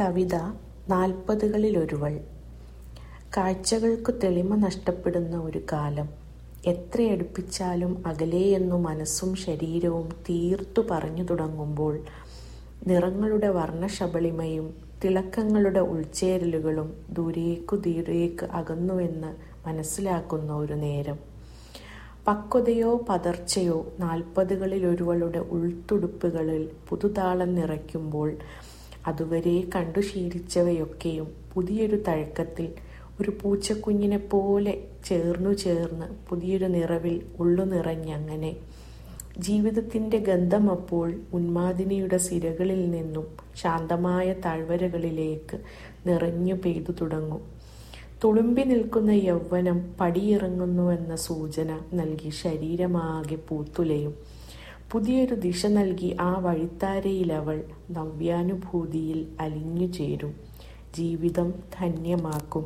കവിത നാൽപ്പതുകളിലൊരുവൾ. കാഴ്ചകൾക്കു തെളിമ നഷ്ടപ്പെടുന്ന ഒരു കാലം. എത്രയടുപ്പിച്ചാലും അകലെയെന്നു മനസ്സും ശരീരവും തീർത്തു പറഞ്ഞു തുടങ്ങുമ്പോൾ നിറങ്ങളുടെ വർണശബളിമയും തിളക്കങ്ങളുടെ ഉൾച്ചേരലുകളും ദൂരേക്കു ദൂരേക്ക് അകന്നുവെന്ന് മനസ്സിലാക്കുന്ന ഒരു നേരം. പക്വതയോ പതർച്ചയോ നാൽപ്പതുകളിലൊരുവളുടെ ഉൾത്തുടുപ്പുകളിൽ പുതുതാളം നിറയ്ക്കുമ്പോൾ അതുവരെ കണ്ടു ശീലിച്ചവയൊക്കെയും പുതിയൊരു തഴക്കത്തിൽ ഒരു പൂച്ചക്കുഞ്ഞിനെ പോലെ ചേർന്നു ചേർന്ന് പുതിയൊരു നിറവിൽ ഉള്ളു നിറഞ്ഞങ്ങനെ ജീവിതത്തിന്റെ ഗന്ധം അപ്പോൾ ഉന്മാദിനിയുടെ സിരകളിൽ നിന്നും ശാന്തമായ താഴ്വരകളിലേക്ക് നിറഞ്ഞു പെയ്തു തുടങ്ങും. തുളുമ്പി നിൽക്കുന്ന യൗവനം പടിയിറങ്ങുന്നുവെന്ന സൂചന നൽകി ശരീരമാകെ പൂത്തുലയും. പുതിയൊരു ദിശ നൽകി ആ വഴിത്താരയിലവൾ നവ്യാനുഭൂതിയിൽ അലിഞ്ഞു ചേരും ജീവിതം ധന്യമാക്കും.